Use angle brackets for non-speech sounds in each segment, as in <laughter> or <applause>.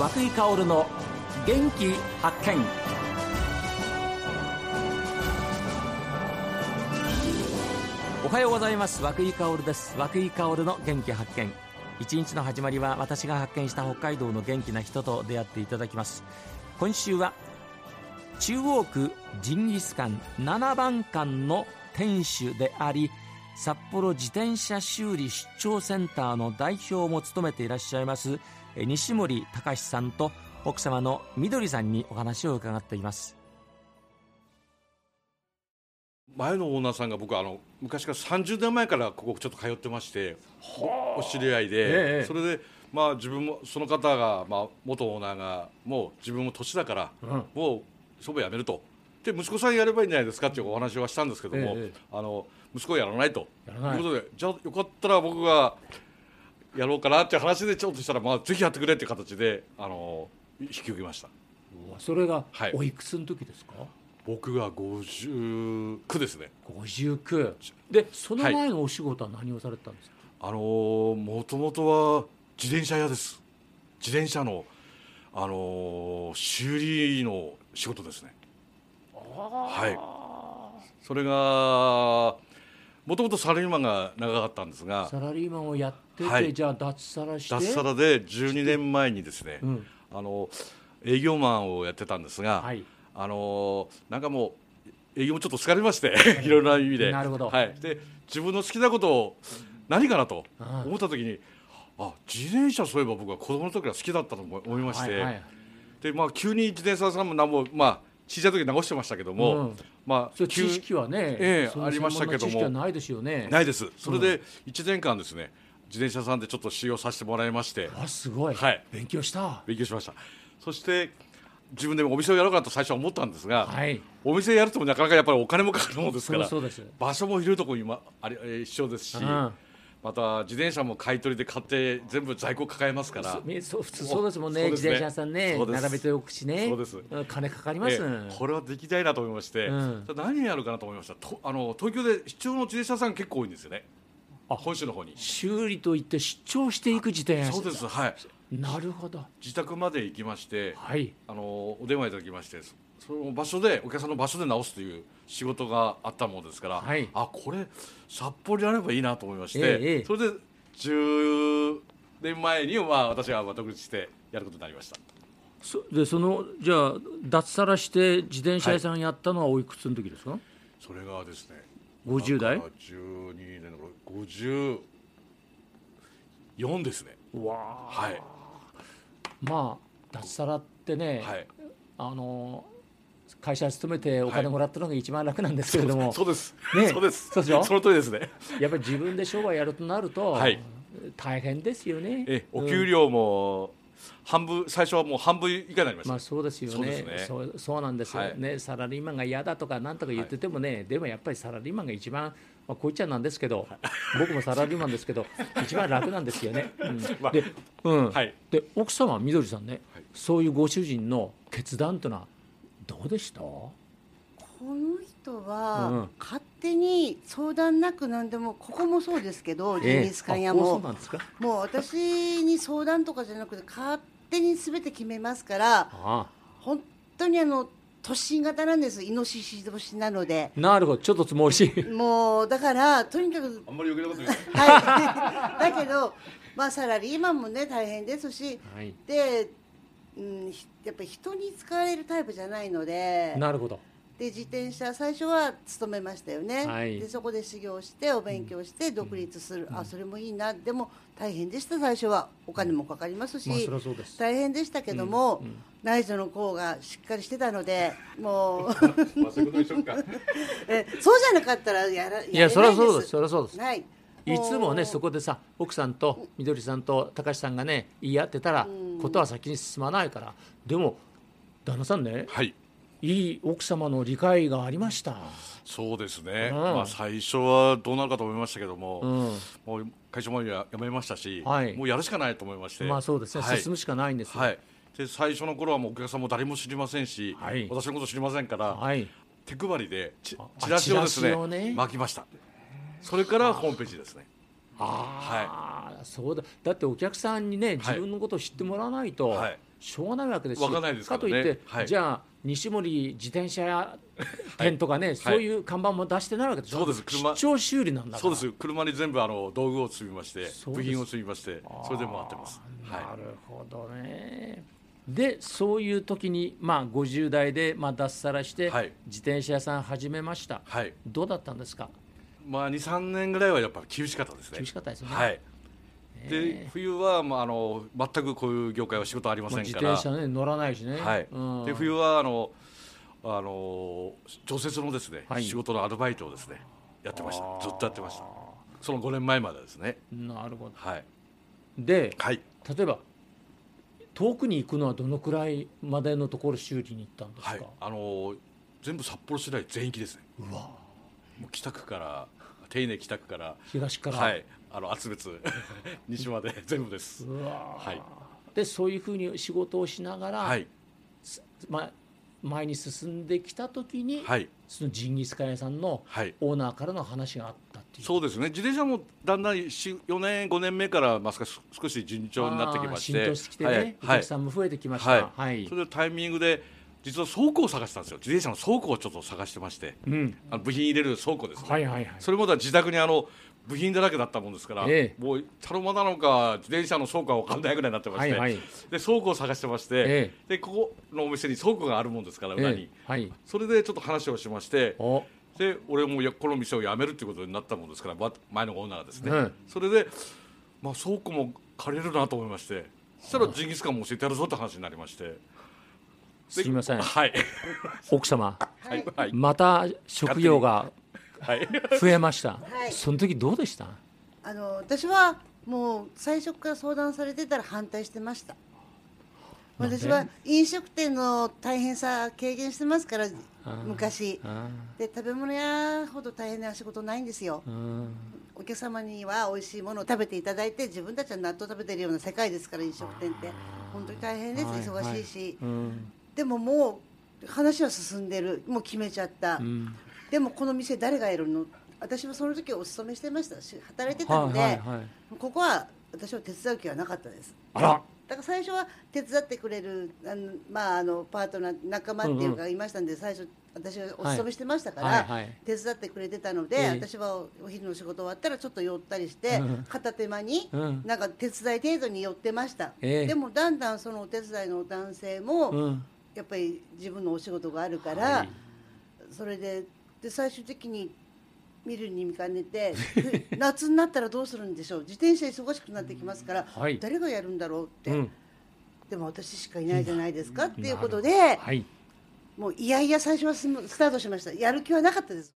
和久井薫の元気発見。おはようございます。和久井薫です。和久井薫の元気発見。一日の始まりは私が発見した北海道の元気な人と出会っていただきます。今週は中央区ジンギスカン7番館の店主であり札幌自転車修理出張センターの代表も務めていらっしゃいます西森隆さんと奥様のみどりさんにお話を伺っています。前のオーナーさんが僕あの昔から30年前からここちょっと通ってましてお知り合いで、ええそれでまあ自分もその方が、まあ、元オーナーがもう自分も年だから、うん。もう商売やめるとで息子さんやればいいんじゃないですかっていうお話はしたんですけども、ええあの息子はやらないと。やらない。いうことでじゃあよかったら僕がやろうかなっていう話でちょっとしたら、まあ、ぜひやってくれっていう形であの引き受けました。それがはい。おいくつの時ですか、僕が59ですね。59でその前のお仕事は何をされてたんですか、あのもともとは自転車屋です。自転車のあのー修理の仕事ですねはい。それがもともとサラリーマンが長かったんですがサラリーマンをやってて、はい。じゃあ脱サラして？脱サラで12年前にですね、うん。あの営業マンをやってたんですが、はい。あのなんかもう営業もちょっと疲れまして <laughs> いろいろな意味で。なるほど。はい、で自分の好きなことを何かなと思った時にあ自転車そういえば僕は子供の時から好きだったと思い思いまして、はいはいでまあ、急に自転車屋さんも何も、まあ、小さい時に直してましたけども、うん。まあ知識はね、ええありましたけども。ないですよね。ないです。それで1年間ですね自転車屋さんでちょっと使用させてもらいまして。あすごい、はい。勉強した。勉強しました。そして自分でもお店をやろうかと最初は思ったんですが、はい。お店やるともなかなかやっぱりお金もかかるものですから場所も広いところに今あれえー必要ですし、うんまた自転車も買い取りで買って全部在庫抱えますから。そう普通そうですもんね。ね。自転車屋さんね。並べておくしね。そうです。ん金かかります、ええこれはできたいなと思いまして、うん。じゃあ何やるかなと思いました。とあの東京で出張の自転車屋さん結構多いんですよね。あ本州の方に。修理といって出張していく自転車そうです。はい。なるほど。自宅まで行きましてはい。あのお電話いただきましてそその場所でお客さんの場所で直すという仕事があったものですから、はい。あこれ札幌でやればいいなと思いまして、ええええ。それで10年前に、まあ、私はまあ独立してやることになりました。そでそのじゃあ脱サラして自転車屋さんやったのはおいくつの時ですか、それがですね50代？だから12年の54ですね。わあ。はい。まあ脱サラってね、はい。あの会社勤めてお金もらったのが一番楽なんですけれども、そうです、ねそうです。そうでしょ？その通りですね。やっぱり自分で商売やるとなると、はい。大変ですよね。えおうん。給料も半分最初はもう半分以下になりました、まあそうですよね。ね。そうそうなんですよ、はい。ね。サラリーマンが嫌だとかなんとか言っててもね、でもやっぱりサラリーマンが一番、まあ、こう言っちゃなんですけど、僕もサラリーマンですけど、一番楽なんですよね。<laughs> うん。まあで、うん。はい。で奥様みどりさんね、はい。そういうご主人の決断というのはどうでした？この人うんは勝手に相談なく何でもここもそうですけどジンギスカン屋もなんですか？もう私に相談とかじゃなくて勝手に全て決めますからあ本当にあの都心型なんですイノシシ年なのであ、なるほど。ちょっとつもりしい。もうだからとにかくあんまり余計なこと言うはい <laughs> だけどまあサラリーマンもね大変ですしはい。で、うん、ひやっぱり人に使われるタイプじゃないのでなるほど。で自転車最初は勤めましたよね、はい。でそこで修行してお勉強して独立する、あそれもいいな。でも大変でした最初は。お金もかかりますし、まあそりゃそうです。大変でしたけども、うん。うん。内助の功がしっかりしてたので <laughs> もうえそうじゃなかったらやらやれないいや、そりゃそうです。そりゃそうです。はいいつもねそここでさ奥さんとみどりさんと高橋さんがね言い合ってたらうん。ことは先に進まないからでも旦那さんねはい。いい奥様の理解がありました、そうですね、うん。まあ、最初はどうなるかと思いましたけども、うん、もう会社もや辞めましたし、はい。もうやるしかないと思いまして、まあそうですね、はい。進むしかないんですよ。はい、で最初の頃はもうお客さんも誰も知りませんし、はい。私のこと知りませんから、はい。手配りでチラシをですねね。巻きましたそれからホームページですね。ああ、そうだ。だってお客さんにね自分のことを知ってもらわないと、はい。しょうがないわけですよ。わかんないですからね。といって、はい。じゃあ西森自転車屋 <laughs> 店とかね、そういう看板も出してないわけでしょ。そうです。車出張修理なんだから。そうです。車に全部あの道具を積みまして部品を積みましてそれで回ってます。なはるほどね。でそういう時にまあ50代でまあ脱サラしてはい。自転車屋さん始めました、い、はい、どうだったんですか？まあ23年ぐらいはやっぱ厳しかったですね。厳しかったですよね、はい。で冬はまああの全くこういう業界は仕事ありませんから、転車ね乗らないしね、はい。うん。で冬はあのあの除雪のですね、はい。仕事のアルバイトをですねやってました。ずっとやってました。その5年前までですね。なるほど。はい。ではい。例えば遠くに行くのはどのくらいまでのところ修理に行ったんですか、はい。あの全部札幌市内全域ですね。うわ。もう北区から丁寧北区から東から、はい。あの厚別 <laughs> 西まで <laughs> 全部です。はい。でそういうふうに仕事をしながら、はい。まあ、前に進んできた時に、はい。そのジンギスカン屋さんのはい。オーナーからの話があったっていう。そうですね。自転車もだんだん4年5年目からまあ少し少し順調になってきまして。浸透してきてね、はい。お客さんも増えてきました、はい。はい。それでタイミングで実は倉庫を探したんですよ。自転車の倉庫をちょっと探してまして。うん、あの部品入れる倉庫ですね、はいはいはい。それまでは自宅にあの部品だらけだったもんですから、ええ。もう茶の間なのか自転車の倉庫は分かんないぐらいになってまして、はいはい。で倉庫を探してまして、えでここのお店に倉庫があるもんですから裏に、ええはい。それでちょっと話をしましてお。で俺もやこの店を辞めるっていうことになったもんですからば前のオーナーがですね、うん。それで、まあ、倉庫も借りれるなと思いましてそしたらジンギスカンも教えてやるぞって話になりまして。ですいません。はい。奥様。はい。はい。また食用がはい。増えました、はい。その時どうでした？あの私はもう最初から相談されてたら反対してました。私は飲食店の大変さ経験してますからー。昔。あで食べ物屋ほど大変な仕事ないんですよ。お客様には美味しいものを食べていただいて自分たちは納豆食べてるような世界ですから飲食店って。本当に大変です。はい。忙しいし、うんでももう話は進んでる。もう決めちゃった、うん。でもこの店誰がやるの？私はその時お勤めしてましたし働いてたので、はいはいはい。ここは私は手伝う気はなかったです。あら。だから最初は手伝ってくれるあの、まあ、あのパートナー仲間っていうかいましたんで、最初私はお勤めしてましたから、はいはい。手伝ってくれてたので、ええ。私はお昼の仕事終わったらちょっと寄ったりして、うん。片手間に、うん。なんか手伝い程度に寄ってました、ええ。でもだんだんそのお手伝いの男性も、うんやっぱり自分のお仕事があるから、はい。それでで最終的に見るに見かねてふ <laughs> 夏になったらどうするんでしょう？自転車忙しくなってきますから、はい。誰がやるんだろうって、うん。でも私しかいないじゃないですかっていうことで、はい。もういやいや最初はスタートしました。やる気はなかったです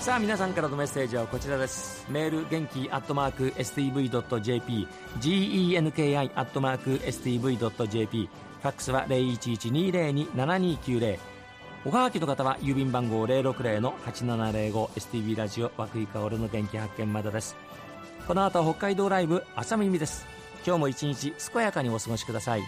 さあ皆さんからのメッセージはこちらです。メール元気アットマーク STV.jp genki アットマーク STV.jp ファックスは0112027290おはがきの方は郵便番号 060-8705STV ラジオ和久井薫の元気発見までです。この後は北海道ライブ朝耳です。今日も一日健やかにお過ごしください。